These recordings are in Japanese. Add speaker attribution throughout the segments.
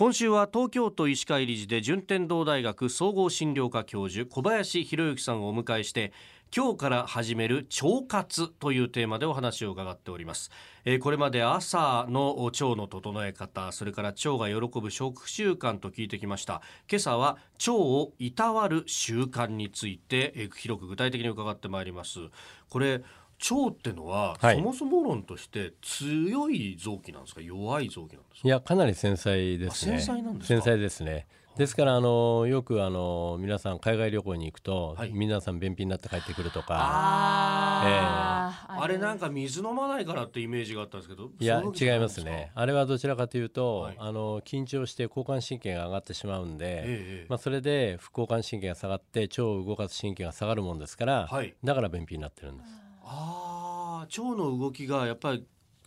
Speaker 1: 今週は東京都医師会理事で順天堂大学総合診療科教授小林博之さんをお迎えして今日から始める腸活というテーマでお話を伺っております、えー、これまで朝の腸の整え方それから腸が喜ぶ食習慣と聞いてきました。今朝は腸をいたわる習慣について、えー、広く具体的に伺ってまいります。これ腸ってのは、はい、そもそも論として強い臓器なんですか？弱い臓器なんですか？
Speaker 2: いやかなり繊細ですね。
Speaker 1: 繊細なんです
Speaker 2: 繊細ですね。ですからあのよくあの皆さん海外旅行に行くと、はい、皆さん便秘になって帰ってくるとか。
Speaker 1: あ,、えー、あれなんか水飲まないからってイメージがあったんですけど
Speaker 2: いや違いますね。あれはどちらかというと、はい、あの緊張して交感神経が上がってしまうんで、えー、まあ、それで副交感神経が下がって腸を動かす神経が下がるもんですから、はい、だから便秘になってるんです。
Speaker 1: ああ腸の動きがやっぱり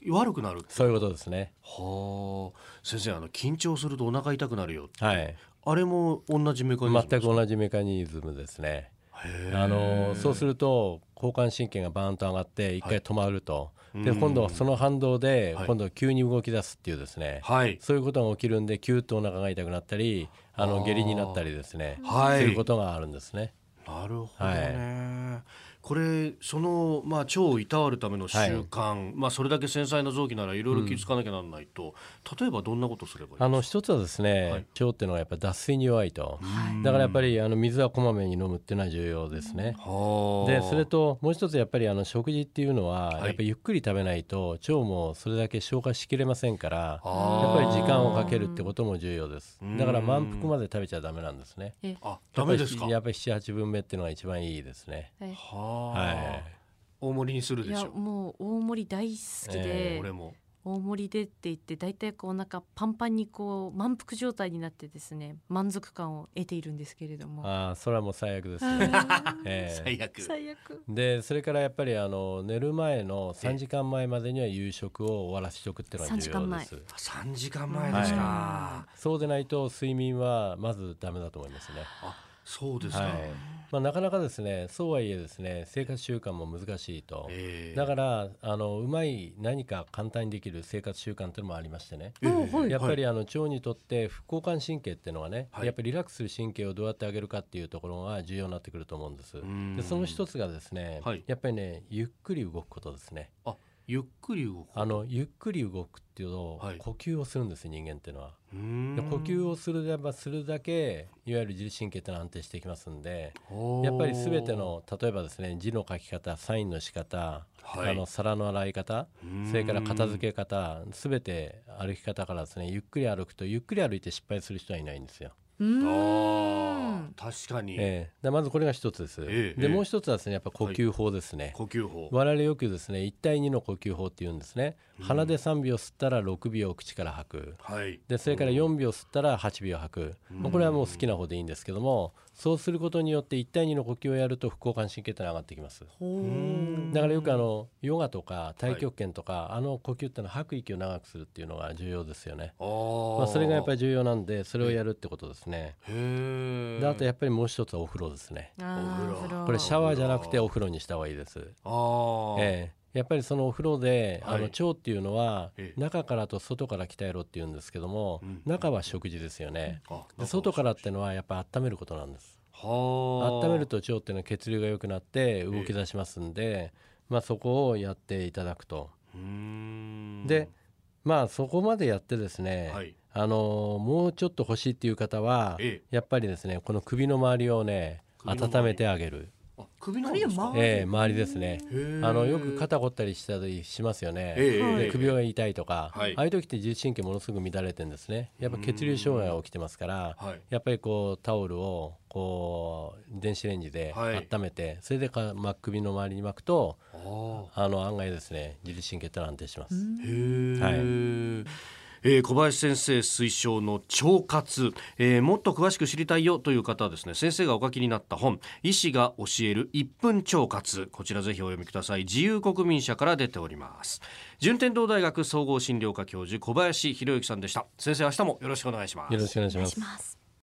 Speaker 1: 悪くなる
Speaker 2: そういうことですね。
Speaker 1: はあ。先生あの緊張するとお腹痛くなるよ
Speaker 2: はい。
Speaker 1: あれも同じメカニズム
Speaker 2: 全く同じメカニズムですね。あのそうすると交感神経がバーンと上がって一回止まると、はい、で今度はその反動で今度は急に動き出すっていうですね、はい、そういうことが起きるんでキュッとお腹が痛くなったりあの下痢になったりですね、はい、することがあるんですね。
Speaker 1: なるほどね、はいこれその、まあ、腸をいたわるための習慣、はい、まあ、それだけ繊細な臓器ならいろいろ気付かなきゃならないと、うん、例えばどんなことすればいいあ
Speaker 2: の一つはですね、はい、腸っていうのはやっぱり脱水に弱いと、だからやっぱりあの水はこまめに飲むっていうのは重要ですね。でそれともう一つやっぱりあの食事っていうのは、やっぱりゆっくり食べないと腸もそれだけ消化しきれませんからやっぱり時間をかけるってことも重要です。だから満腹まで食べちゃダメなんですね。
Speaker 1: あダメですか？
Speaker 2: やっぱり78分目っていうのが一番いいですね。
Speaker 1: ははい、大盛りにするでしょ。
Speaker 3: もう大盛り大好きで、えー、俺も。大盛りでって言って大体こうお腹パンパンにこう満腹状態になってですね満足感を得ているんですけれども。
Speaker 2: ああそれはもう最悪ですね、
Speaker 1: えー、最悪。
Speaker 3: 最悪。
Speaker 2: でそれからやっぱりあの寝る前の3時間前までには夕食を終わらせておくっていうのが重要です。
Speaker 1: 3時間前ですか、は
Speaker 2: い、そうでないと睡眠はまずダメだと思いますね。
Speaker 1: あそうですか、はい、
Speaker 2: まあ、なかなかですねそうはいえですね生活習慣も難しいと、えー、だからあのうまい何か簡単にできる生活習慣というのもありましてね、えー、やっぱりあの腸にとって副交感神経っていうのはね、はい、やっぱりリラックスする神経をどうやって上げるかっていうところが重要になってくると思うんです。でその一つがですね、はい、やっぱりねゆっくり動くことですね。
Speaker 1: あゆっくり動く。
Speaker 2: あのゆっくり動くっていうと、はい、呼吸をするんです人間っていうのは。で呼吸をするればするだけいわゆる自律神経ってのは安定していきますんでやっぱり全ての例えばですね字の書き方サインの仕方、はい、あの皿の洗い方それから片付け方全て歩き方からですねゆっくり歩くとゆっくり歩いて失敗する人はいないんですよ。
Speaker 1: あ確かに、
Speaker 2: えー、まずこれが一つです、えー、でもう一つはですねやっぱ呼吸法ですね、はい、
Speaker 1: 呼吸法。
Speaker 2: 我々よくですね1対2の呼吸法っていうんですね、うん、鼻で3秒吸ったら6秒口から吐く、はい、でそれから4秒吸ったら8秒吐く、うん、これはもう好きな方でいいんですけどもそうすることによって1対2の呼吸をやると副交感神経って上がってきます。だからよくあのヨガとか太極拳とか、はい、あの呼吸ってのは吐く息を長くするっていうのが重要ですよね。まあ、それがやっぱり重要なんでそれをやるってことですね。であとやっぱりもう一つはお風呂ですね。これシャワーじゃなくてお風呂にした方がいいです。ええ。やっぱりそのお風呂で、はい、あの腸っていうのは中からと外から鍛えろっていうんですけども、中は食事ですよね、で外からっていうのはやっぱ温めることなんです。温めると腸っていうのは血流が良くなって動き出しますんで、まあ、そこをやっていただくと。でまあそこまでやってですね、はい、あのもうちょっと欲しいっていう方は、やっぱりですねこの首の周りをね温めてあげる。
Speaker 1: 首の周り
Speaker 2: ええ周りですね。あのよく肩凝ったりしたりしますよね、で首が痛いとか、はい、ああいう時って自律神経ものすごく乱れてるんですね。やっぱ血流障害が起きてますから、やっぱりこうタオルをこう電子レンジで温めて、それでか、ま、首の周りに巻くとあの案外ですね自律神経って安定します。
Speaker 1: はいえー、小林先生推奨の腸活、えー、もっと詳しく知りたいよという方はですね先生がお書きになった本医師が教える1分腸活こちらぜひお読みください。自由国民社から出ております。順天堂大学総合診療科教授小林博之さんでした。先生明日もよろしくお願いします。
Speaker 2: よろしくお願いします。